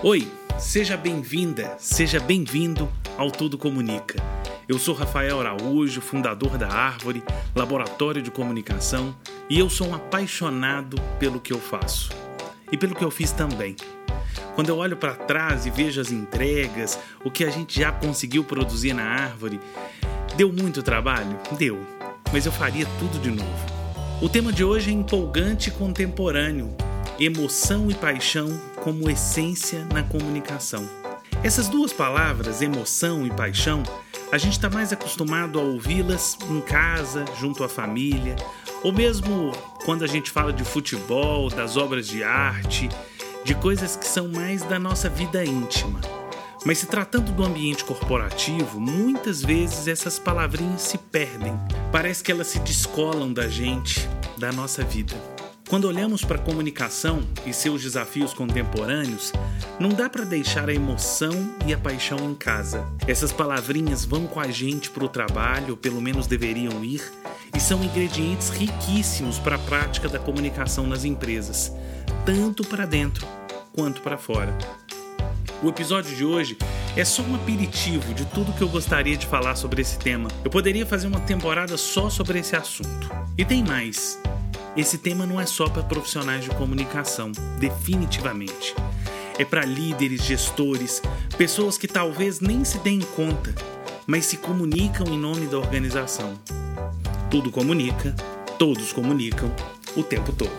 Oi, seja bem-vinda, seja bem-vindo ao Tudo Comunica. Eu sou Rafael Araújo, fundador da Árvore, laboratório de comunicação, e eu sou um apaixonado pelo que eu faço e pelo que eu fiz também. Quando eu olho para trás e vejo as entregas, o que a gente já conseguiu produzir na Árvore, deu muito trabalho? Deu, mas eu faria tudo de novo. O tema de hoje é empolgante e contemporâneo, emoção e paixão como essência na comunicação. Essas duas palavras, emoção e paixão, a gente está mais acostumado a ouvi-las em casa, junto à família, ou mesmo quando a gente fala de futebol, das obras de arte, de coisas que são mais da nossa vida íntima. Mas se tratando do ambiente corporativo, muitas vezes essas palavrinhas se perdem. Parece que elas se descolam da gente, da nossa vida. Quando olhamos para a comunicação e seus desafios contemporâneos, não dá para deixar a emoção e a paixão em casa. Essas palavrinhas vão com a gente para o trabalho, ou pelo menos deveriam ir, e são ingredientes riquíssimos para a prática da comunicação nas empresas, tanto para dentro quanto para fora. O episódio de hoje é só um aperitivo de tudo que eu gostaria de falar sobre esse tema. Eu poderia fazer uma temporada só sobre esse assunto. E tem mais. Esse tema não é só para profissionais de comunicação, definitivamente. É para líderes, gestores, pessoas que talvez nem se deem conta, mas se comunicam em nome da organização. Tudo comunica, todos comunicam, o tempo todo.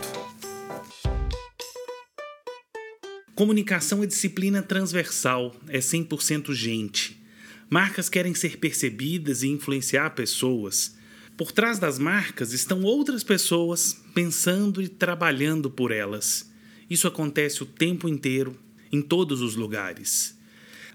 Comunicação é disciplina transversal, é 100% gente. Marcas querem ser percebidas e influenciar pessoas. Por trás das marcas estão outras pessoas pensando e trabalhando por elas. Isso acontece o tempo inteiro, em todos os lugares.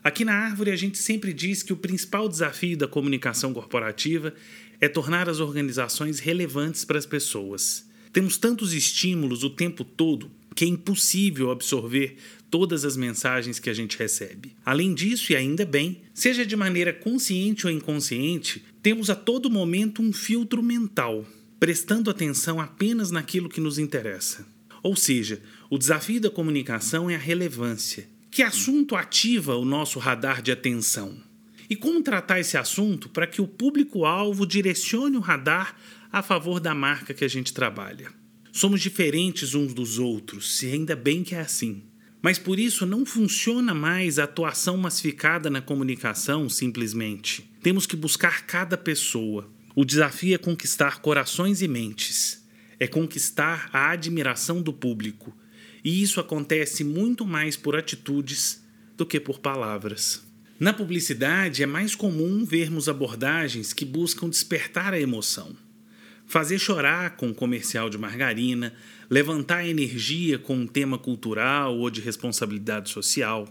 Aqui na Árvore, a gente sempre diz que o principal desafio da comunicação corporativa é tornar as organizações relevantes para as pessoas. Temos tantos estímulos o tempo todo que é impossível absorver todas as mensagens que a gente recebe. Além disso, e ainda bem, seja de maneira consciente ou inconsciente, temos a todo momento um filtro mental, prestando atenção apenas naquilo que nos interessa. Ou seja, o desafio da comunicação é a relevância. Que assunto ativa o nosso radar de atenção? E como tratar esse assunto para que o público-alvo direcione o radar a favor da marca que a gente trabalha? Somos diferentes uns dos outros, e ainda bem que é assim. Mas por isso não funciona mais a atuação massificada na comunicação simplesmente. Temos que buscar cada pessoa. O desafio é conquistar corações e mentes. É conquistar a admiração do público. E isso acontece muito mais por atitudes do que por palavras. Na publicidade é mais comum vermos abordagens que buscam despertar a emoção fazer chorar com um comercial de margarina, levantar energia com um tema cultural ou de responsabilidade social,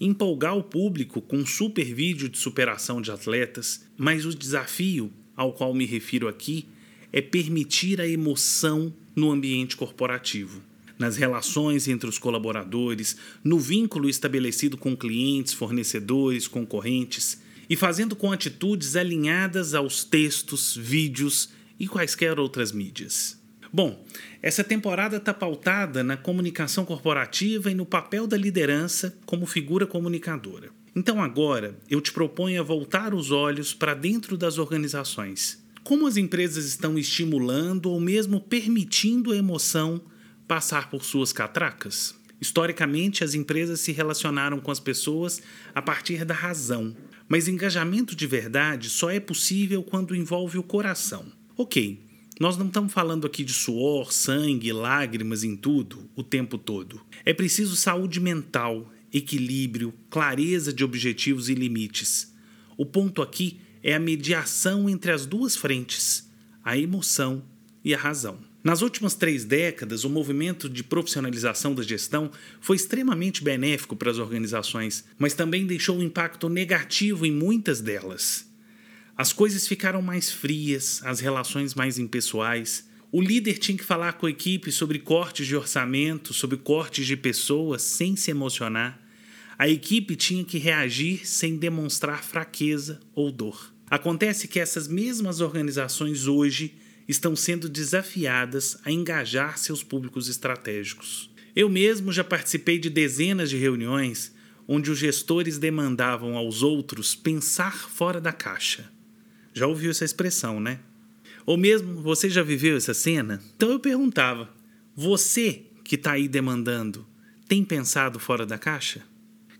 empolgar o público com um super vídeo de superação de atletas, mas o desafio ao qual me refiro aqui é permitir a emoção no ambiente corporativo, nas relações entre os colaboradores, no vínculo estabelecido com clientes, fornecedores, concorrentes e fazendo com atitudes alinhadas aos textos, vídeos e quaisquer outras mídias. Bom, essa temporada está pautada na comunicação corporativa e no papel da liderança como figura comunicadora. Então agora eu te proponho a voltar os olhos para dentro das organizações. Como as empresas estão estimulando ou mesmo permitindo a emoção passar por suas catracas? Historicamente, as empresas se relacionaram com as pessoas a partir da razão, mas engajamento de verdade só é possível quando envolve o coração. Ok, nós não estamos falando aqui de suor, sangue, lágrimas em tudo, o tempo todo. É preciso saúde mental, equilíbrio, clareza de objetivos e limites. O ponto aqui é a mediação entre as duas frentes, a emoção e a razão. Nas últimas três décadas, o movimento de profissionalização da gestão foi extremamente benéfico para as organizações, mas também deixou um impacto negativo em muitas delas. As coisas ficaram mais frias, as relações mais impessoais. O líder tinha que falar com a equipe sobre cortes de orçamento, sobre cortes de pessoas, sem se emocionar. A equipe tinha que reagir sem demonstrar fraqueza ou dor. Acontece que essas mesmas organizações hoje estão sendo desafiadas a engajar seus públicos estratégicos. Eu mesmo já participei de dezenas de reuniões onde os gestores demandavam aos outros pensar fora da caixa. Já ouviu essa expressão, né? Ou mesmo você já viveu essa cena? Então eu perguntava: você que está aí demandando, tem pensado fora da caixa?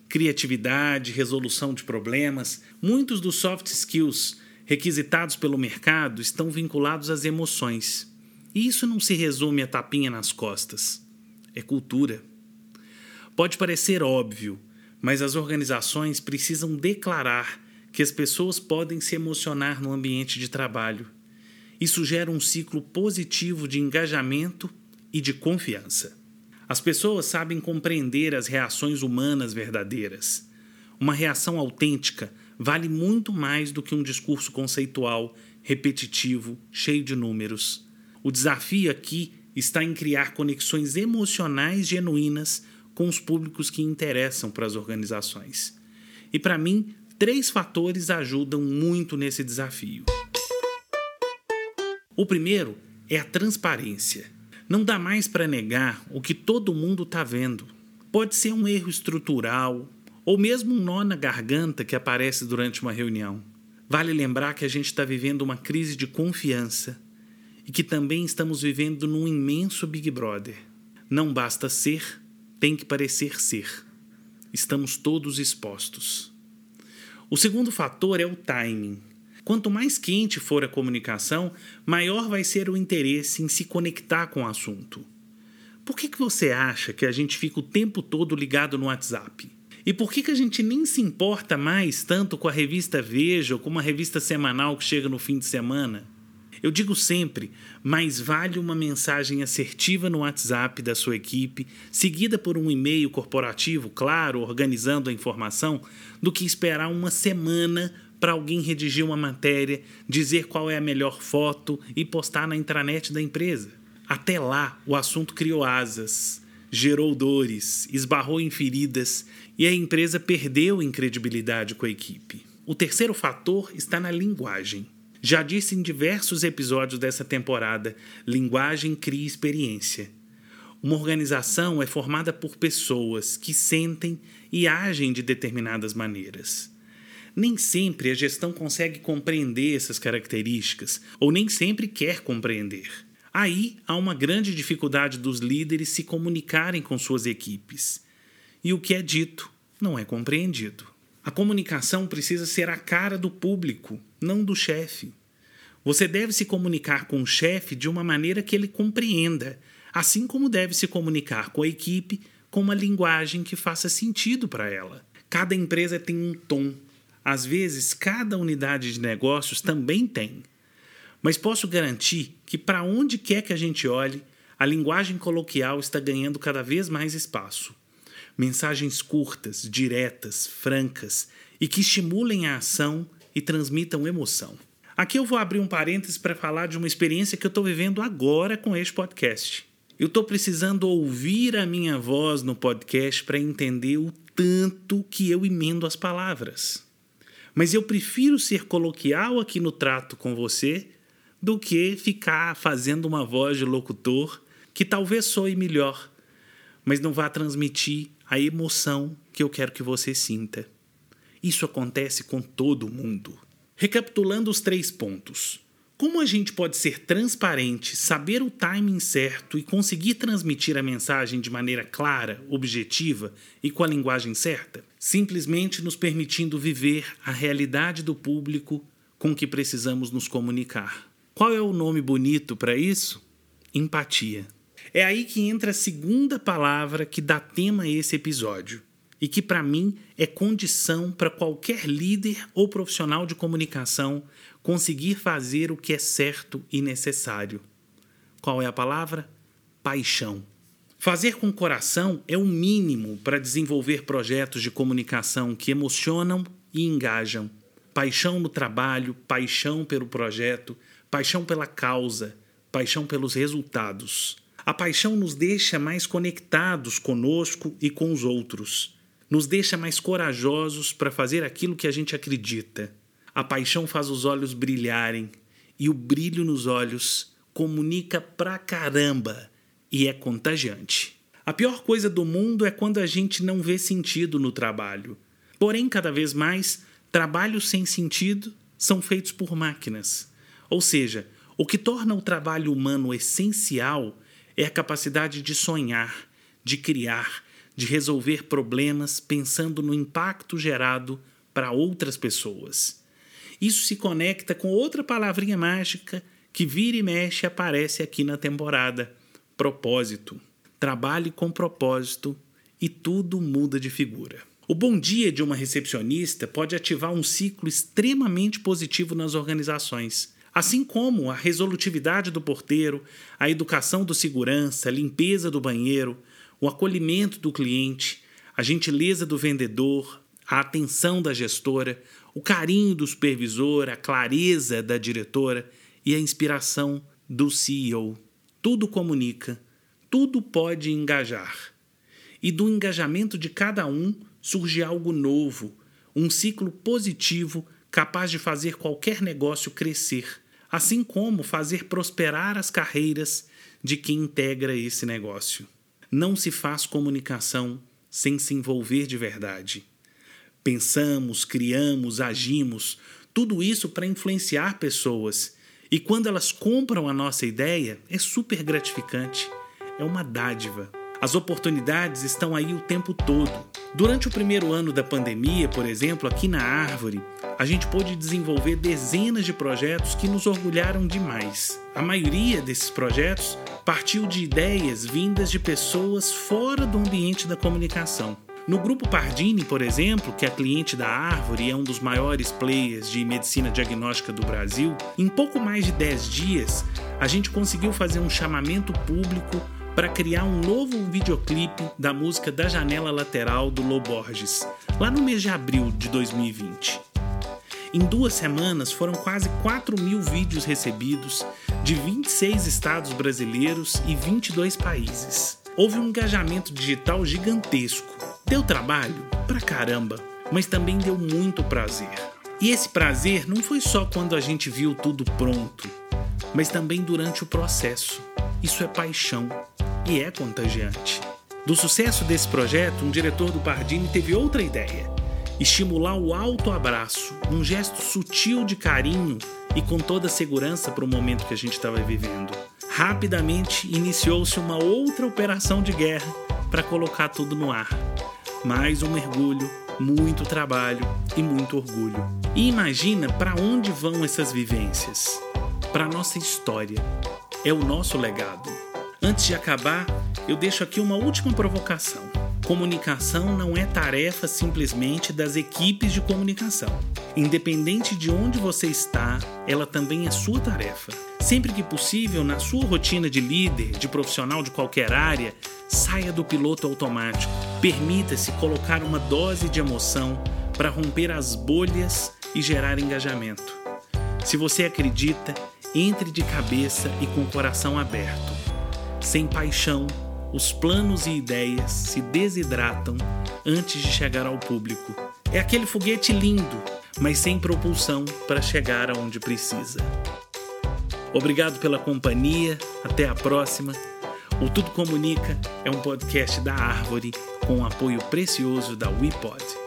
Criatividade, resolução de problemas, muitos dos soft skills requisitados pelo mercado estão vinculados às emoções. E isso não se resume a tapinha nas costas. É cultura. Pode parecer óbvio, mas as organizações precisam declarar que as pessoas podem se emocionar no ambiente de trabalho. Isso gera um ciclo positivo de engajamento e de confiança. As pessoas sabem compreender as reações humanas verdadeiras. Uma reação autêntica vale muito mais do que um discurso conceitual, repetitivo, cheio de números. O desafio aqui está em criar conexões emocionais genuínas com os públicos que interessam para as organizações. E para mim, três fatores ajudam muito nesse desafio. O primeiro é a transparência. Não dá mais para negar o que todo mundo está vendo. Pode ser um erro estrutural ou mesmo um nó na garganta que aparece durante uma reunião. Vale lembrar que a gente está vivendo uma crise de confiança e que também estamos vivendo num imenso Big Brother. Não basta ser, tem que parecer ser. Estamos todos expostos. O segundo fator é o timing. Quanto mais quente for a comunicação, maior vai ser o interesse em se conectar com o assunto. Por que, que você acha que a gente fica o tempo todo ligado no WhatsApp? E por que, que a gente nem se importa mais tanto com a revista Veja ou com uma revista semanal que chega no fim de semana? Eu digo sempre, mais vale uma mensagem assertiva no WhatsApp da sua equipe, seguida por um e-mail corporativo, claro, organizando a informação, do que esperar uma semana para alguém redigir uma matéria, dizer qual é a melhor foto e postar na intranet da empresa. Até lá, o assunto criou asas, gerou dores, esbarrou em feridas e a empresa perdeu em credibilidade com a equipe. O terceiro fator está na linguagem. Já disse em diversos episódios dessa temporada: linguagem cria experiência. Uma organização é formada por pessoas que sentem e agem de determinadas maneiras. Nem sempre a gestão consegue compreender essas características, ou nem sempre quer compreender. Aí há uma grande dificuldade dos líderes se comunicarem com suas equipes. E o que é dito não é compreendido. A comunicação precisa ser a cara do público, não do chefe. Você deve se comunicar com o chefe de uma maneira que ele compreenda, assim como deve se comunicar com a equipe com uma linguagem que faça sentido para ela. Cada empresa tem um tom. Às vezes, cada unidade de negócios também tem. Mas posso garantir que, para onde quer que a gente olhe, a linguagem coloquial está ganhando cada vez mais espaço mensagens curtas, diretas, francas e que estimulem a ação e transmitam emoção. Aqui eu vou abrir um parênteses para falar de uma experiência que eu estou vivendo agora com este podcast. Eu estou precisando ouvir a minha voz no podcast para entender o tanto que eu emendo as palavras. Mas eu prefiro ser coloquial aqui no trato com você do que ficar fazendo uma voz de locutor que talvez soe melhor, mas não vá transmitir a emoção que eu quero que você sinta. Isso acontece com todo mundo. Recapitulando os três pontos. Como a gente pode ser transparente, saber o timing certo e conseguir transmitir a mensagem de maneira clara, objetiva e com a linguagem certa? Simplesmente nos permitindo viver a realidade do público com que precisamos nos comunicar. Qual é o nome bonito para isso? Empatia. É aí que entra a segunda palavra que dá tema a esse episódio e que, para mim, é condição para qualquer líder ou profissional de comunicação conseguir fazer o que é certo e necessário. Qual é a palavra? Paixão. Fazer com coração é o mínimo para desenvolver projetos de comunicação que emocionam e engajam. Paixão no trabalho, paixão pelo projeto, paixão pela causa, paixão pelos resultados. A paixão nos deixa mais conectados conosco e com os outros. Nos deixa mais corajosos para fazer aquilo que a gente acredita. A paixão faz os olhos brilharem e o brilho nos olhos comunica pra caramba e é contagiante. A pior coisa do mundo é quando a gente não vê sentido no trabalho. Porém, cada vez mais, trabalhos sem sentido são feitos por máquinas. Ou seja, o que torna o trabalho humano essencial é a capacidade de sonhar, de criar, de resolver problemas pensando no impacto gerado para outras pessoas. Isso se conecta com outra palavrinha mágica que vira e mexe aparece aqui na temporada: propósito. Trabalhe com propósito e tudo muda de figura. O bom dia de uma recepcionista pode ativar um ciclo extremamente positivo nas organizações. Assim como a resolutividade do porteiro, a educação do segurança, a limpeza do banheiro, o acolhimento do cliente, a gentileza do vendedor, a atenção da gestora, o carinho do supervisor, a clareza da diretora e a inspiração do CEO. Tudo comunica, tudo pode engajar. E do engajamento de cada um surge algo novo, um ciclo positivo capaz de fazer qualquer negócio crescer, assim como fazer prosperar as carreiras de quem integra esse negócio. Não se faz comunicação sem se envolver de verdade. Pensamos, criamos, agimos, tudo isso para influenciar pessoas. E quando elas compram a nossa ideia, é super gratificante, é uma dádiva. As oportunidades estão aí o tempo todo. Durante o primeiro ano da pandemia, por exemplo, aqui na Árvore, a gente pôde desenvolver dezenas de projetos que nos orgulharam demais. A maioria desses projetos partiu de ideias vindas de pessoas fora do ambiente da comunicação. No grupo Pardini, por exemplo, que é cliente da Árvore e é um dos maiores players de medicina diagnóstica do Brasil, em pouco mais de 10 dias, a gente conseguiu fazer um chamamento público para criar um novo videoclipe da música Da Janela Lateral do Loborges, lá no mês de abril de 2020. Em duas semanas foram quase 4 mil vídeos recebidos de 26 estados brasileiros e 22 países. Houve um engajamento digital gigantesco Deu trabalho? Pra caramba, mas também deu muito prazer. E esse prazer não foi só quando a gente viu tudo pronto, mas também durante o processo. Isso é paixão e é contagiante. Do sucesso desse projeto, um diretor do Pardini teve outra ideia: estimular o alto abraço, um gesto sutil de carinho e com toda segurança para o momento que a gente estava vivendo. Rapidamente iniciou-se uma outra operação de guerra para colocar tudo no ar mais um mergulho, muito trabalho e muito orgulho. E imagina para onde vão essas vivências? Para nossa história. É o nosso legado. Antes de acabar, eu deixo aqui uma última provocação. Comunicação não é tarefa simplesmente das equipes de comunicação. Independente de onde você está, ela também é sua tarefa. Sempre que possível, na sua rotina de líder, de profissional de qualquer área, saia do piloto automático. Permita-se colocar uma dose de emoção para romper as bolhas e gerar engajamento. Se você acredita, entre de cabeça e com o coração aberto. Sem paixão, os planos e ideias se desidratam antes de chegar ao público. É aquele foguete lindo, mas sem propulsão para chegar aonde precisa. Obrigado pela companhia, até a próxima. O Tudo Comunica é um podcast da Árvore com o apoio precioso da WePod.